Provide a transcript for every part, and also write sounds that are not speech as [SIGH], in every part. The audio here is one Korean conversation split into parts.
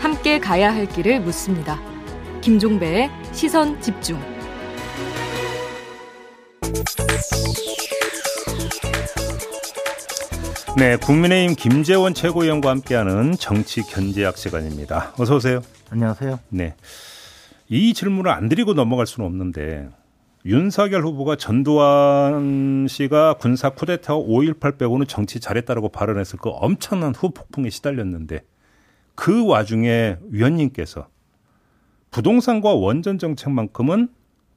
함께 가야 할 길을 묻습니다. 김종배의 시선 집중. 네, 국민의힘 김재원 최고위원과 함께하는 정치 견제학 시간입니다. 어서 오세요. 안녕하세요. 네. 이 질문을 안 드리고 넘어갈 수는 없는데 윤석열 후보가 전두환 씨가 군사 쿠데타 5.18 빼고는 정치 잘했다라고 발언했을 그 엄청난 후폭풍에 시달렸는데 그 와중에 위원님께서 부동산과 원전 정책만큼은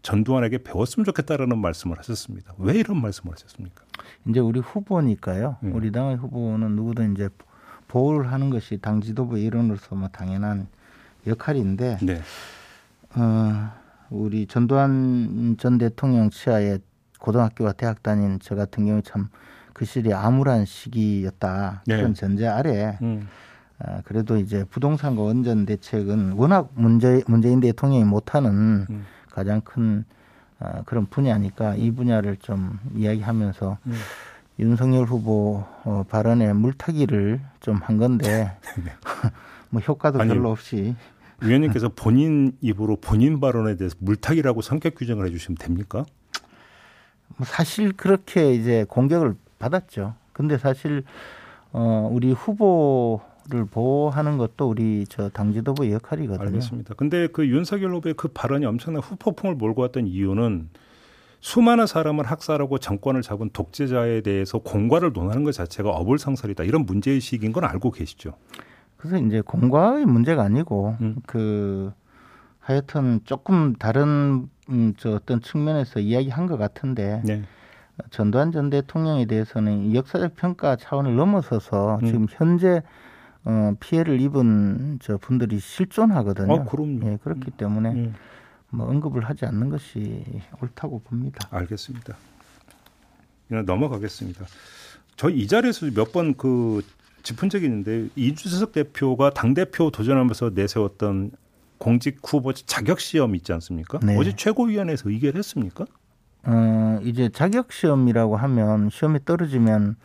전두환에게 배웠으면 좋겠다라는 말씀을 하셨습니다. 왜 이런 말씀을 하셨습니까? 이제 우리 후보니까요. 음. 우리 당의 후보는 누구든 이제 보호를 하는 것이 당 지도부 일원으로서 뭐 당연한 역할인데 네. 어, 우리 전두환 전 대통령 치하에 고등학교와 대학 다닌 저 같은 경우 참 그 시절이 암울한 시기였다. 네. 그런 전제 아래 음. 어, 그래도 이제 부동산과 원전 대책은 워낙 문제 문재인 대통령이 못하는 음. 가장 큰 어, 그런 분야니까 이 분야를 좀 이야기하면서 음. 윤석열 후보 어, 발언에 물타기를 좀 한 건데 [LAUGHS] 네. [LAUGHS] 뭐 효과도 아니, 별로 없이 위원님께서 본인 입으로 본인 발언에 대해서 물타기라고 성격 규정을 해주시면 됩니까? 뭐 사실 그렇게 이제 공격을 받았죠. 근데 사실 어 우리 후보를 보호하는 것도 우리 저 당 지도부 역할이거든요. 알겠습니다. 근데 그 윤석열 후보의 그 발언이 엄청난 후폭풍을 몰고 왔던 이유는 수많은 사람을 학살하고 정권을 잡은 독재자에 대해서 공과를 논하는 것 자체가 어불성설이다. 이런 문제의식인 건 알고 계시죠? 그래서 이제 공과의 문제가 아니고 음. 그 하여튼 조금 다른 음, 저 어떤 측면에서 이야기한 것 같은데 네. 전두환 전 대통령에 대해서는 역사적 평가 차원을 넘어서서 음. 지금 현재 어, 피해를 입은 저 분들이 실존하거든요. 어, 그럼요. 예, 그렇기 음. 때문에 음. 뭐 언급을 하지 않는 것이 옳다고 봅니다. 알겠습니다. 그냥 넘어가겠습니다. 저희 이 자리에서 몇 번 그 짚은 적이 있는데 이준석 대표가 당 대표 도전하면서 내세웠던 공직 후보 자격 시험 있지 않습니까? 네. 어제 최고위원회에서 의결 했습니까? 어, 이제 자격 시험이라고 하면 시험에 떨어지면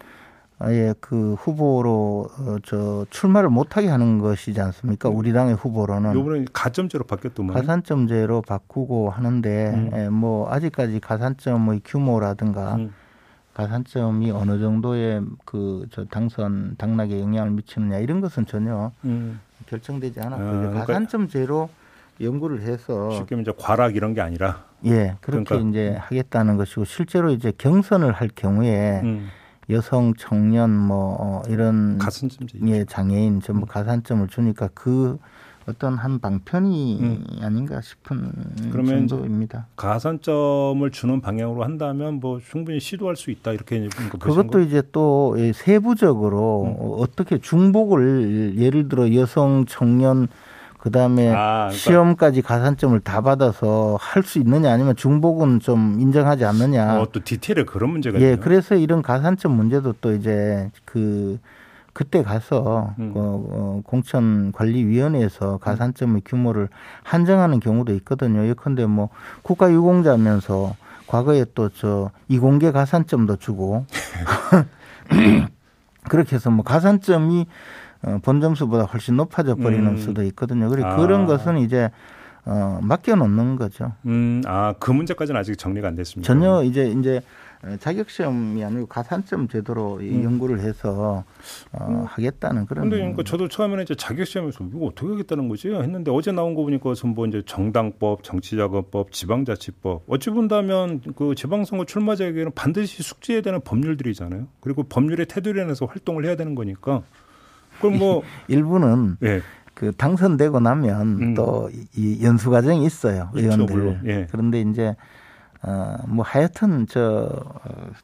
아예 그 후보로 어, 저 출마를 못하게 하는 것이지 않습니까? 우리 당의 후보로는 이번에 가점제로 바뀌었더만 가산점제로 바꾸고 하는데 음. 예, 뭐 아직까지 가산점의 규모라든가 음. 가산점이 어느 정도의 그 저 당선 당락에 영향을 미치느냐 이런 것은 전혀 음. 결정되지 않았고 아, 그러니까 가산점 제로 연구를 해서 쉽게 말해 과락 이런 게 아니라 예 그렇게 그러니까. 이제 하겠다는 것이고 실제로 이제 경선을 할 경우에. 음. 여성, 청년 뭐 어, 이런 가산점제 예, 장애인 전부 음. 가산점을 주니까 그 어떤 한 방편이 음. 아닌가 싶은 그러면 정도입니다. 가산점을 주는 방향으로 한다면 뭐 충분히 시도할 수 있다 이렇게 그것도 이제 또 세부적으로 음. 어떻게 중복을 예를 들어 여성, 청년 그다음에 아, 그러니까. 시험까지 가산점을 다 받아서 할 수 있느냐 아니면 중복은 좀 인정하지 않느냐. 어, 또 디테일에 그런 문제가 예, 있네요. 그래서 이런 가산점 문제도 또 이제 그 그때 가서 음. 어, 어, 공천관리위원회에서 가산점의 규모를 한정하는 경우도 있거든요. 예컨대 뭐 국가유공자면서 과거에 또 저 이공계 가산점도 주고 [LAUGHS] 그렇게 해서 뭐 가산점이 어, 본점수보다 훨씬 높아져 버리는 음. 수도 있거든요. 그리고 아. 그런 것은 이제 어, 맡겨놓는 거죠. 음, 아, 그 문제까지는 아직 정리가 안 됐습니다. 전혀 이제 이제 자격시험이 아니고 가산점 제도로 음. 연구를 해서 어, 음. 하겠다는 그런. 근데 그러니까 저도 처음에는 이제 자격시험에서 이거 어떻게 하겠다는 거지 했는데 어제 나온 거 보니까 전부 이제 정당법, 정치자금법, 지방자치법 어찌 본다면 그 지방선거 출마자에게는 반드시 숙지해야 되는 법률들이잖아요. 그리고 법률의 테두리 안에서 활동을 해야 되는 거니까. 그럼 뭐 [LAUGHS] 일부는 예. 그 당선되고 나면 음. 또이 연수 과정이 있어요 그렇죠, 의원들. 예. 그런데 이제 어뭐 하여튼 저,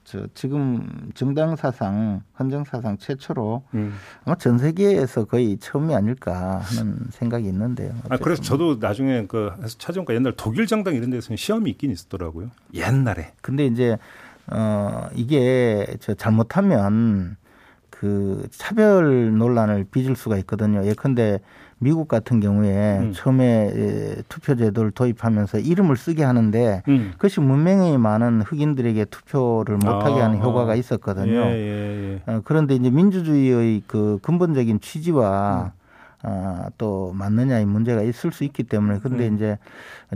저 지금 정당 사상 헌정 사상 최초로 음. 아마 전 세계에서 거의 처음이 아닐까 하는 생각이 있는데요. 아 그래서 저도 나중에 그 찾아보니까 옛날 독일 정당 이런 데서는 시험이 있긴 있었더라고요. 옛날에. 근데 이제 어 이게 저 잘못하면 그 차별 논란을 빚을 수가 있거든요. 예컨대 미국 같은 경우에 음. 처음에 투표 제도를 도입하면서 이름을 쓰게 하는데 음. 그것이 문맹이 많은 흑인들에게 투표를 못하게 하는 아, 효과가 있었거든요. 예, 예, 예. 어, 그런데 이제 민주주의의 그 근본적인 취지와 음. 어, 또 맞느냐의 문제가 있을 수 있기 때문에 근데 음. 이제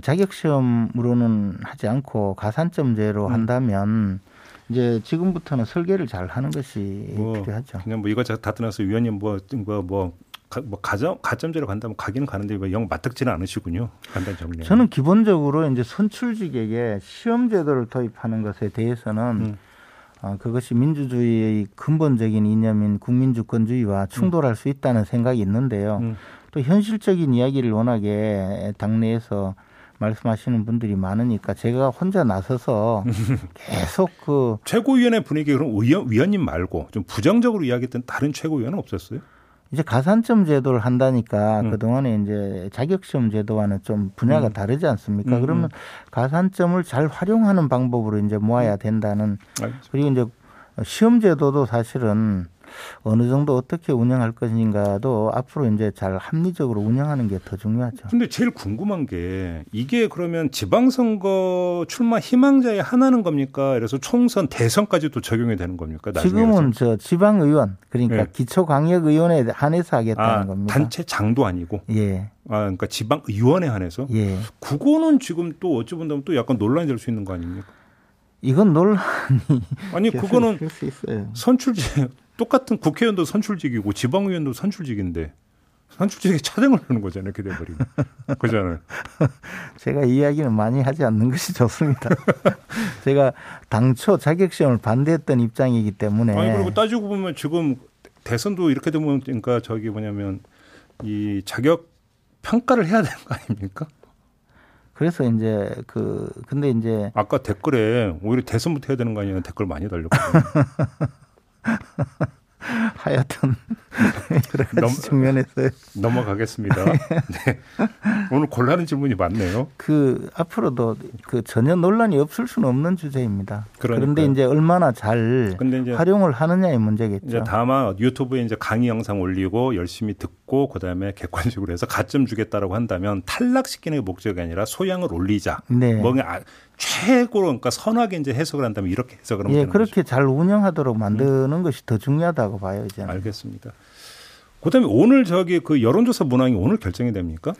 자격 시험으로는 하지 않고 가산점제로 음. 한다면 이제 지금부터는 설계를 잘 하는 것이 뭐, 필요하죠. 그냥 뭐 이것저것 다 떠나서 위원님 뭐, 뭐, 뭐, 가, 뭐 가점, 가점제로 간다면 가기는 가는데 영 맞닥지는 않으시군요. 간단 정리. 저는 기본적으로 이제 선출직에게 시험 제도를 도입하는 것에 대해서는 음. 어, 그것이 민주주의의 근본적인 이념인 국민주권주의와 충돌할 음. 수 있다는 생각이 있는데요. 음. 또 현실적인 이야기를 워낙에 당내에서 말씀하시는 분들이 많으니까 제가 혼자 나서서 [LAUGHS] 계속 그 최고위원회 분위기 그럼 위원, 위원님 말고 좀 부정적으로 이야기했던 다른 최고위원은 없었어요? 이제 가산점 제도를 한다니까 음. 그동안에 이제 자격시험 제도와는 좀 분야가 음. 다르지 않습니까? 음. 그러면 음. 가산점을 잘 활용하는 방법으로 이제 모아야 된다는 알겠습니다. 그리고 이제 시험 제도도 사실은 어느 정도 어떻게 운영할 것인가도 앞으로 이제 잘 합리적으로 운영하는 게 더 중요하죠. 근데 제일 궁금한 게 이게 그러면 지방선거 출마 희망자에 하나는 겁니까? 그래서 총선 대선까지도 적용이 되는 겁니까? 지금은 저 지방의원 그러니까 네. 기초광역의원에 한해서 하겠다는 아, 겁니다. 단체 장도 아니고. 예. 아, 그러니까 지방 의원에 한해서. 예. 그거는 지금 또 어찌 본다면 또 약간 논란이 될 수 있는 거 아닙니까? 이건 논란이 아니 [LAUGHS] 그거는 선출제 똑같은 국회의원도 선출직이고 지방의원도 선출직인데 선출직에 차등을 하는 거잖아요. 이렇게 돼버리면. [LAUGHS] 그잖아요. 제가 이야기는 많이 하지 않는 것이 좋습니다. [LAUGHS] 제가 당초 자격시험을 반대했던 입장이기 때문에. 아니, 그리고 따지고 보면 지금 대선도 이렇게 되면 그러니까 저기 뭐냐면 이 자격 평가를 해야 되는 거 아닙니까? 그래서 이제 그 근데 이제 아까 댓글에 오히려 대선부터 해야 되는 거 아니냐 댓글 많이 달렸거든요. [LAUGHS] [LAUGHS] 하여튼 여러 가지 넘, 측면에서 넘어가겠습니다. [LAUGHS] 네. 오늘 곤란한 질문이 많네요. 그 앞으로도 그 전혀 논란이 없을 수는 없는 주제입니다. 그러니까요. 그런데 이제 얼마나 잘 이제 활용을 하느냐의 문제겠죠. 이제 다만 유튜브에 이제 강의 영상 올리고 열심히 듣고 그다음에 객관식으로 해서 가점 주겠다라고 한다면 탈락시키는 게 목적이 아니라 소양을 올리자. 네. 뭔가 최고로 그러니까 선하게 이제 해석을 한다면 이렇게 해석을 하면 예, 그렇게 거죠. 잘 운영하도록 만드는 음. 것이 더 중요하다고 봐요, 이제. 알겠습니다. 그다음에 오늘 저기 그 여론조사 문항이 오늘 결정이 됩니까?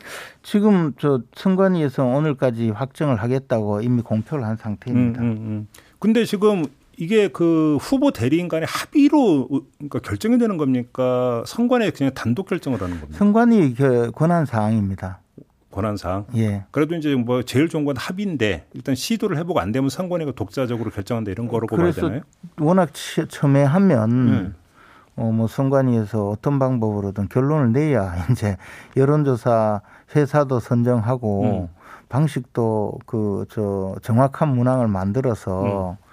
지금 저 선관위에서 오늘까지 확정을 하겠다고 이미 공표를 한 상태입니다. 음, 음, 음. 근데 지금 이게 그 후보 대리인 간의 합의로 그러니까 결정이 되는 겁니까? 선관위 그냥 단독 결정을 하는 겁니까? 선관위 그 권한 사항입니다. 권한 사항. 예. 그래도 이제 뭐 제일 좋은 건 합의인데 일단 시도를 해보고 안 되면 상관위가 독자적으로 결정한다 이런 거라고 봐야 되나요? 워낙 첨예하면 음. 어, 뭐 선관위에서 어떤 방법으로든 결론을 내야 [LAUGHS] 이제 여론조사 회사도 선정하고 음. 방식도 그 저 정확한 문항을 만들어서 음.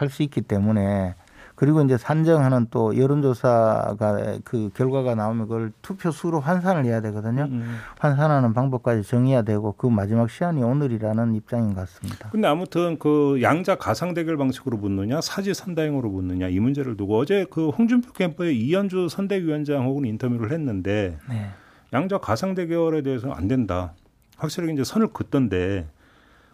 할 수 있기 때문에 그리고 이제 산정하는 또 여론조사가 그 결과가 나오면 그걸 투표 수로 환산을 해야 되거든요. 음, 음. 환산하는 방법까지 정해야 되고 그 마지막 시한이 오늘이라는 입장인 것 같습니다. 근데 아무튼 그 양자 가상 대결 방식으로 붙느냐 사지 선다행으로 붙느냐 이 문제를 두고 어제 그 홍준표 캠프의 이현주 선대위원장하고는 인터뷰를 했는데 네. 양자 가상 대결에 대해서는 안 된다. 확실하게 이제 선을 긋던데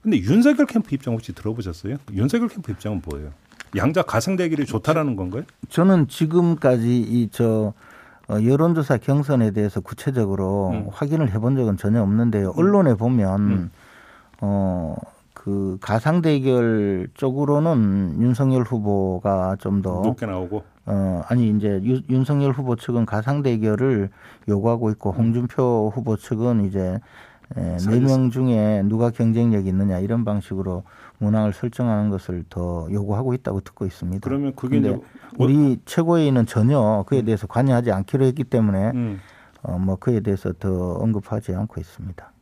근데 윤석열 캠프 입장 혹시 들어보셨어요? 윤석열 캠프 입장은 뭐예요? 양자 가상대결이 좋다라는 건가요? 저는 지금까지 이저 어, 여론조사 경선에 대해서 구체적으로 음. 확인을 해본 적은 전혀 없는데요. 음. 언론에 보면 음. 어 그 가상 대결 쪽으로는 윤석열 후보가 좀 더 높게 나오고 어 아니 이제 유, 윤석열 후보 측은 가상 대결을 요구하고 있고 홍준표 후보 측은 이제 네명 중에 누가 경쟁력이 있느냐 이런 방식으로 문항을 설정하는 것을 더 요구하고 있다고 듣고 있습니다. 그러면 그게 이제 우리 뭐... 최고위는 전혀 그에 음. 대해서 관여하지 않기로 했기 때문에 음. 어, 뭐 그에 대해서 더 언급하지 않고 있습니다.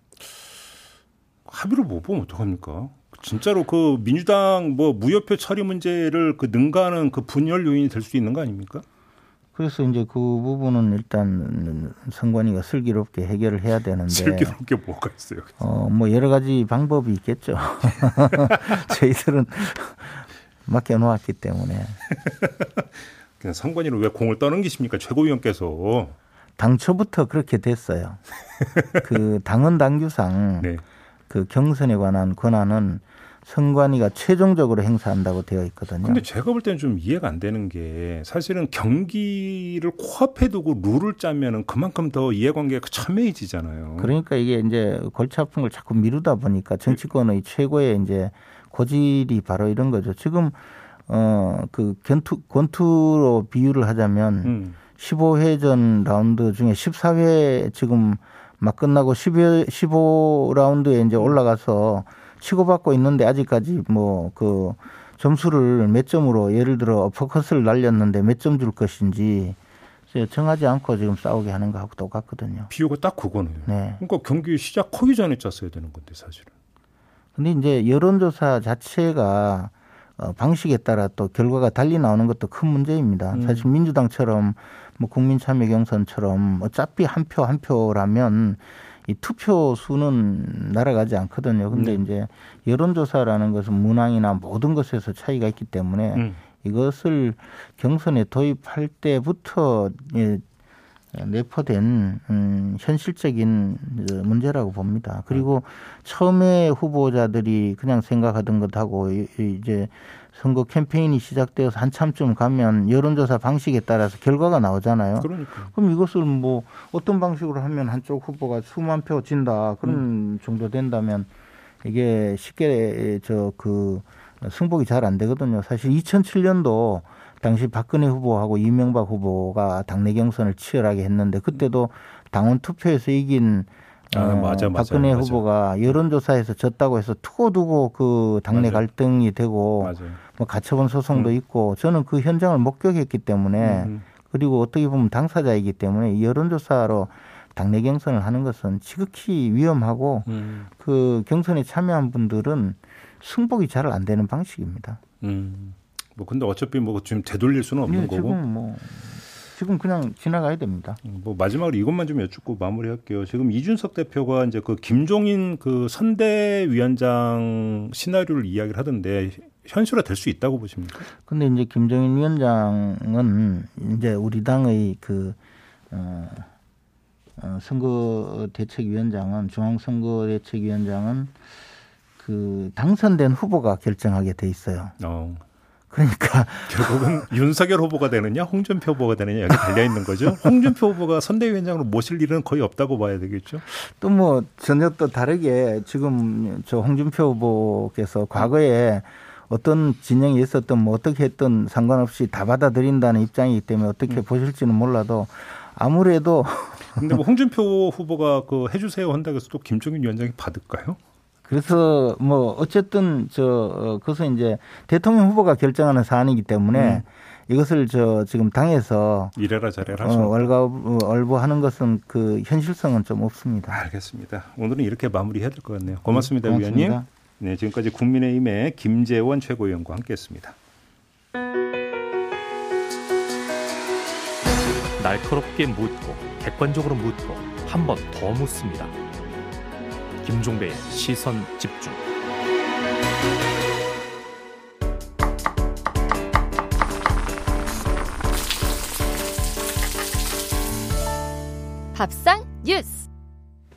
합의를 못 보면 어떡합니까? 진짜로 그 민주당 뭐 무효표 처리 문제를 그 능가하는 그 분열 요인이 될 수 있는 거 아닙니까? 그래서 이제 그 부분은 일단 선관위가 슬기롭게 해결을 해야 되는데 슬기롭게 뭐가 있어요? 어뭐 여러 가지 방법이 있겠죠. [LAUGHS] [LAUGHS] 저희들은 맡겨놓았기 때문에. [LAUGHS] 그냥 선관위를 왜 공을 떠넘기십니까 최고위원께서? 당초부터 그렇게 됐어요. 그 당헌 당규상 네. 그 경선에 관한 권한은 선관위가 최종적으로 행사한다고 되어 있거든요. 근데 제가 볼 때는 좀 이해가 안 되는 게 사실은 경기를 코앞에 두고 룰을 짜면은 그만큼 더 이해관계가 첨예해지잖아요. 그러니까 이게 이제 골치 아픈 걸 자꾸 미루다 보니까 정치권의 최고의 이제 고질이 바로 이런 거죠. 지금 어그 권투 권투로 비유를 하자면 음. 15회 전 라운드 중에 14회 지금 막 끝나고 10회 15라운드에 이제 올라가서 치고받고 있는데 아직까지 뭐 그 점수를 몇 점으로 예를 들어 포커스를 날렸는데 몇 점 줄 것인지 정하지 않고 지금 싸우게 하는 거하고 똑같거든요. 비유가 딱 그거네요. 네. 그러니까 경기 시작하기 전에 짰어야 되는 건데 사실은. 근데 이제 여론조사 자체가 어, 방식에 따라 또 결과가 달리 나오는 것도 큰 문제입니다. 음. 사실 민주당처럼 뭐 국민참여 경선처럼 어차피 한 표 한 표라면 이 투표 수는 날아가지 않거든요. 근데 음. 이제 여론조사라는 것은 문항이나 모든 것에서 차이가 있기 때문에 음. 이것을 경선에 도입할 때부터 예, 내포된 음, 현실적인 문제라고 봅니다. 그리고 처음에 후보자들이 그냥 생각하던 것하고 이제 선거 캠페인이 시작되어서 한참쯤 가면 여론조사 방식에 따라서 결과가 나오잖아요. 그러니까. 그럼 이것을 뭐 어떤 방식으로 하면 한쪽 후보가 수만 표 진다 그런 음. 정도 된다면 이게 쉽게 저 그 승복이 잘 안 되거든요. 사실 2007년도 당시 박근혜 후보하고 이명박 후보가 당내 경선을 치열하게 했는데 그때도 당원 투표에서 이긴 아, 어, 맞아, 맞아, 박근혜 맞아. 후보가 여론조사에서 졌다고 해서 투고두고 그 당내 갈등이 되고 뭐 가처분 소송도 음. 있고 저는 그 현장을 목격했기 때문에 음. 그리고 어떻게 보면 당사자이기 때문에 여론조사로 당내 경선을 하는 것은 지극히 위험하고 음. 그 경선에 참여한 분들은 승복이 잘 안 되는 방식입니다. 음. 뭐 근데 어차피 뭐 지금 되돌릴 수는 없는 네, 거고. 지금 뭐 지금 그냥 지나가야 됩니다. 음, 뭐 마지막으로 이것만 좀 여쭙고 마무리할게요. 지금 이준석 대표가 이제 그 김종인 그 선대위원장 시나리오를 이야기를 하던데 현실화 될 수 있다고 보십니까? 근데 이제 김종인 위원장은 이제 우리 당의 그 어, 어 선거 대책위원장은 중앙 선거 대책위원장은 그 당선된 후보가 결정하게 돼 있어요. 어. 그러니까 [LAUGHS] 결국은 윤석열 후보가 되느냐 홍준표 후보가 되느냐 여기 달려 있는 거죠. [LAUGHS] 홍준표 후보가 선대위원장으로 모실 일은 거의 없다고 봐야 되겠죠. 또 뭐 전혀 또 다르게 지금 저 홍준표 후보께서 과거에 어떤 진영이 있었던 뭐 어떻게 했던 상관없이 다 받아들인다는 입장이기 때문에 어떻게 음. 보실지는 몰라도 아무래도 근데 뭐 홍준표 후보가 그 해주세요 한다고 해서 또 김종인 위원장이 받을까요? 그래서 뭐 어쨌든 저 어, 그것은 이제 대통령 후보가 결정하는 사안이기 때문에 음. 이것을 저 지금 당에서 이래라 저래라 어, 월가월부하는 것은 그 현실성은 좀 없습니다. 알겠습니다. 오늘은 이렇게 마무리해야 될 것 같네요. 고맙습니다, 네, 고맙습니다. 위원님. 네, 지금까지 국민의힘의 김재원 최고위원과 함께했습니다. 날카롭게 묻고 객관적으로 묻고 한 번 더 묻습니다. 김종배의 시선 집중. 밥상 뉴스.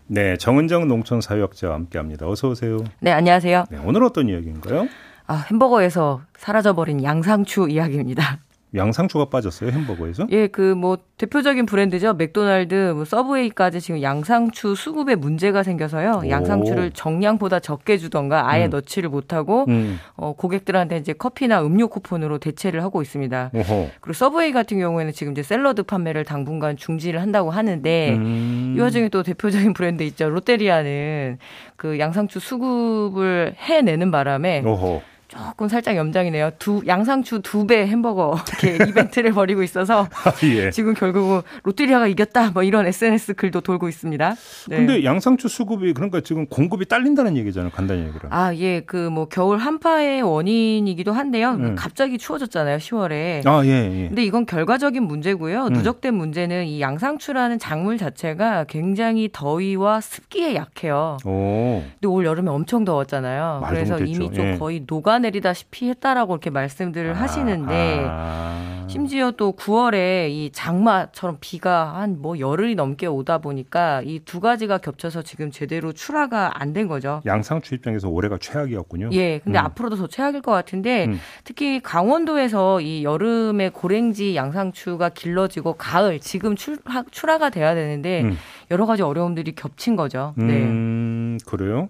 네, 정은정 농촌사회학자와 함께합니다. 어서 오세요. 네, 안녕하세요. 네, 오늘 어떤 이야기인가요? 아, 햄버거에서 사라져버린 양상추 이야기입니다. 양상추가 빠졌어요 햄버거에서? 예, 그 뭐 대표적인 브랜드죠 맥도날드, 뭐 서브웨이까지 지금 양상추 수급에 문제가 생겨서요. 오. 양상추를 정량보다 적게 주던가 아예 음. 넣지를 못하고 음. 어, 고객들한테 이제 커피나 음료 쿠폰으로 대체를 하고 있습니다. 오호. 그리고 서브웨이 같은 경우에는 지금 이제 샐러드 판매를 당분간 중지를 한다고 하는데 음. 이 와중에 또 대표적인 브랜드 있죠 롯데리아는 그 양상추 수급을 해내는 바람에. 오호. 조금 살짝 염장이네요. 두 양상추 두 배 햄버거 이렇게 [LAUGHS] 이벤트를 벌이고 있어서 아, 예. 지금 결국은 롯데리아가 이겼다 뭐 이런 SNS 글도 돌고 있습니다. 네. 근데 양상추 수급이 그러니까 지금 공급이 딸린다는 얘기잖아요. 간단히 얘기를. 아, 예. 그 뭐 겨울 한파의 원인이기도 한데요. 음. 갑자기 추워졌잖아요. 10월에. 아, 예, 예. 근데 이건 결과적인 문제고요. 음. 누적된 문제는 이 양상추라는 작물 자체가 굉장히 더위와 습기에 약해요. 오. 근데 올 여름에 엄청 더웠잖아요. 그래서 이미 좀 예. 거의 녹아 내리다시피 했다라고 이렇게 말씀들을 아, 하시는데 아. 심지어 또 9월에 이 장마처럼 비가 한 뭐 열흘이 넘게 오다 보니까 이 두 가지가 겹쳐서 지금 제대로 출하가 안 된 거죠. 양상추 입장에서 올해가 최악이었군요. 예, 근데 음. 앞으로도 더 최악일 것 같은데 음. 특히 강원도에서 이 여름에 고랭지 양상추가 길러지고 가을 지금 출하, 출하가 돼야 되는데 음. 여러 가지 어려움들이 겹친 거죠. 네. 음, 그래요?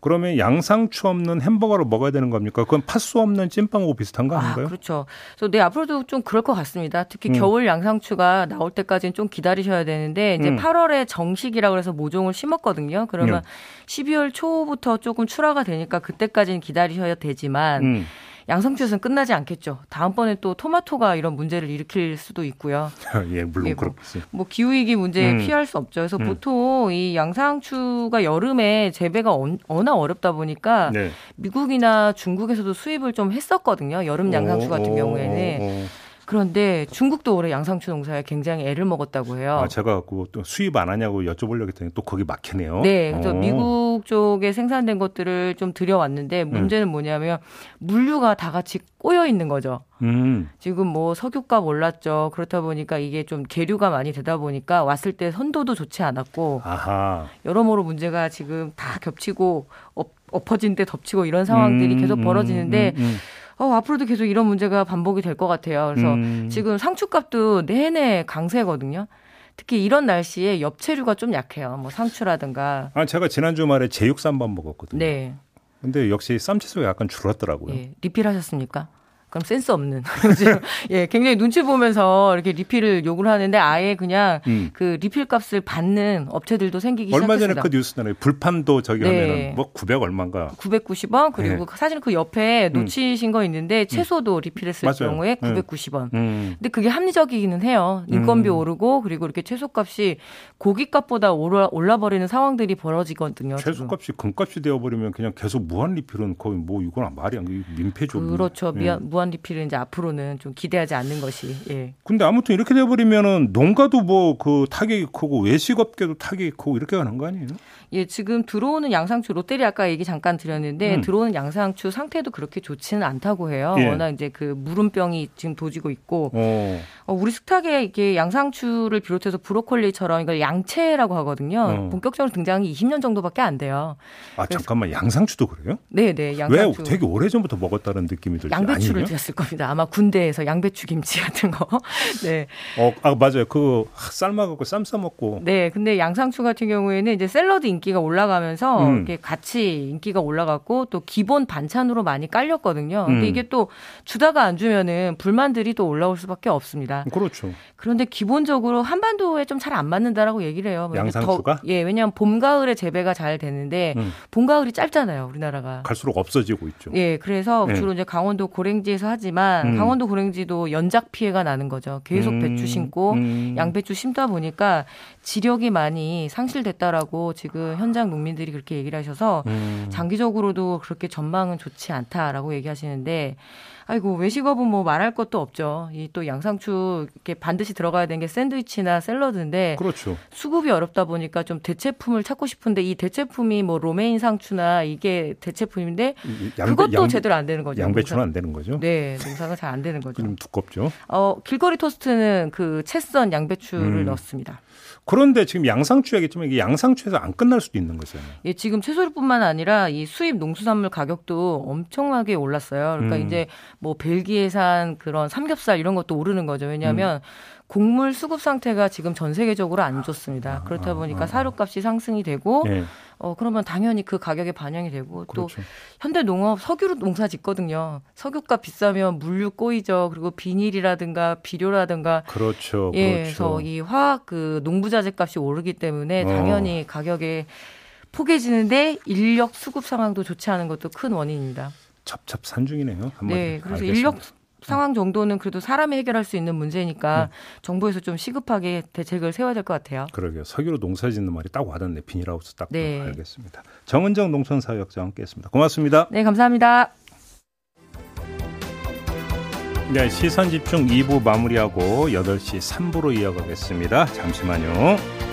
그러면 양상추 없는 햄버거를 먹어야 되는 겁니까? 그건 팥수 없는 찐빵하고 비슷한 거 아, 아닌가요? 아, 그렇죠. 그래서 네 앞으로도 좀 그럴 것 같습니다. 특히 음. 겨울 양상추가 나올 때까지는 좀 기다리셔야 되는데 이제 음. 8월에 정식이라고 해서 모종을 심었거든요. 그러면 음. 12월 초부터 조금 출하가 되니까 그때까지는 기다리셔야 되지만 음. 양상추에서는 끝나지 않겠죠. 다음번에 또 토마토가 이런 문제를 일으킬 수도 있고요. [LAUGHS] 예, 물론 예, 뭐, 그렇겠지. 뭐 기후 위기 문제 음. 피할 수 없죠. 그래서 음. 보통 이 양상추가 여름에 재배가 워낙 어렵다 보니까 네. 미국이나 중국에서도 수입을 좀 했었거든요. 여름 양상추 같은 오, 경우에는. 오, 오. 그런데 중국도 올해 양상추 농사에 굉장히 애를 먹었다고 해요. 아, 제가 그또 수입 안 하냐고 여쭤보려고 했더니 또 거기 막히네요. 네. 그래서 오. 미국 쪽에 생산된 것들을 좀 들여왔는데 음. 문제는 뭐냐면 물류가 다 같이 꼬여 있는 거죠. 음. 지금 뭐 석유값 올랐죠. 그렇다 보니까 이게 좀 계류가 많이 되다 보니까 왔을 때 선도도 좋지 않았고 아하. 여러모로 문제가 지금 다 겹치고 엎, 엎어진 데 덮치고 이런 상황들이 음, 계속 벌어지는데 음, 음, 음. 어, 앞으로도 계속 이런 문제가 반복이 될 것 같아요. 그래서 음. 지금 상추값도 내내 강세거든요. 특히 이런 날씨에 엽채류가 좀 약해요. 뭐 상추라든가. 아, 제가 지난 주말에 제육 쌈밥 먹었거든요. 네. 근데 역시 쌈채소가 약간 줄었더라고요. 예, 리필하셨습니까? 그럼 센스 없는. [LAUGHS] 예, 굉장히 눈치 보면서 이렇게 리필을 요구를 하는데 아예 그냥 음. 그 리필 값을 받는 업체들도 생기기 얼마 시작했습니다. 얼마 전에 그 뉴스잖아요. 불판도 저기 네. 하면은 뭐 900 얼마인가. 990원 그리고 네. 사실 그 옆에 음. 놓치신 음. 거 있는데 채소도 리필했을 맞아요. 경우에 990원. 음. 근데 그게 합리적이기는 해요. 인건비 음. 오르고 그리고 이렇게 채소값이 고기값보다 올라, 올라버리는 상황들이 벌어지거든요. 채소값이 금값이 되어버리면 그냥 계속 무한 리필은 거의 뭐 이건 말이 안 민폐죠. 그렇죠. 예. 미안, 무한 리필은 이제 앞으로는 좀 기대하지 않는 것이. 예. 근데 아무튼 이렇게 돼버리면은 농가도 뭐 그 타격이 크고 외식업계도 타격이 크고 이렇게 가는 거 아니에요? 예, 지금 들어오는 양상추 롯데리 아까 얘기 잠깐 드렸는데 음. 들어오는 양상추 상태도 그렇게 좋지는 않다고 해요. 예. 워낙 이제 그 무름병이 지금 도지고 있고 어. 어, 우리 식탁에 이게 양상추를 비롯해서 브로콜리처럼 이걸 양채라고 하거든요. 어. 본격적으로 등장한 게 20년 정도밖에 안 돼요. 아 잠깐만 양상추도 그래요? 네, 네. 양상추. 왜 되게 오래 전부터 먹었다는 느낌이 들죠? 양배추를? 드셨을 겁니다. 아마 군대에서 양배추 김치 [LAUGHS] 같은 거. 네. 어, 아 맞아요. 그 삶아 갖고 쌈 싸 먹고. 네, 근데 양상추 같은 경우에는 이제 샐러드 인기가 올라가면서 음. 이렇게 같이 인기가 올라갔고 또 기본 반찬으로 많이 깔렸거든요. 근데 음. 이게 또 주다가 안 주면은 불만들이 또 올라올 수밖에 없습니다. 그렇죠. 그런데 기본적으로 한반도에 좀 잘 안 맞는다라고 얘기를 해요. 양상추가? 더, 예, 왜냐하면 봄 가을에 재배가 잘 되는데 음. 봄 가을이 짧잖아요, 우리나라가. 갈수록 없어지고 있죠. 예, 그래서 네. 주로 이제 강원도 고랭지 에서 하지만 음. 강원도 고랭지도 연작 피해가 나는 거죠. 계속 음. 배추 심고 음. 양배추 심다 보니까 지력이 많이 상실됐다라고 지금 현장 농민들이 그렇게 얘기를 하셔서 음. 장기적으로도 그렇게 전망은 좋지 않다라고 얘기하시는데 아이고 외식업은 뭐 말할 것도 없죠. 이 또 양상추 이렇게 반드시 들어가야 되는 게 샌드위치나 샐러드인데 그렇죠. 수급이 어렵다 보니까 좀 대체품을 찾고 싶은데 이 대체품이 뭐 로메인 상추나 이게 대체품인데 양배, 그것도 양, 제대로 안 되는 거죠. 양배추는 안 되는 거죠. 네, 농사가 잘 안 되는 거죠. 좀 두껍죠. 어 길거리 토스트는 그 채썬 양배추를 음. 넣습니다. 그런데 지금 양상추 얘기했지만 이게 양상추에서 안 끝날 수도 있는 거죠. 예, 지금 채소뿐만 아니라 이 수입 농수산물 가격도 엄청나게 올랐어요. 그러니까 음. 이제 뭐 벨기에산 그런 삼겹살 이런 것도 오르는 거죠. 왜냐하면 음. 곡물 수급 상태가 지금 전 세계적으로 안 좋습니다. 아, 그렇다 아, 보니까 아, 아, 사료값이 상승이 되고 네. 어 그러면 당연히 그 가격에 반영이 되고 그렇죠. 또 현대 농업 석유로 농사 짓거든요. 석유값 비싸면 물류 꼬이죠. 그리고 비닐이라든가 비료라든가 그렇죠. 예, 그렇죠. 그래서 이 화학 그 농부자재 값이 오르기 때문에 어. 당연히 어. 가격에 포개지는데 인력 수급 상황도 좋지 않은 것도 큰 원인입니다. 첩첩산중이네요. 네, 그래서 알겠습니다. 인력 상황 정도는 그래도 사람이 해결할 수 있는 문제니까 음. 정부에서 좀 시급하게 대책을 세워야 될 것 같아요. 그러게요. 석유로 농사 짓는 말이 딱 와닿네. 비닐하우스 딱 네. 알겠습니다. 정은정 농촌사역자 함께했습니다. 고맙습니다. 네, 감사합니다. 네, 시선 집중 2부 마무리하고 8시 3부로 이어가겠습니다. 잠시만요.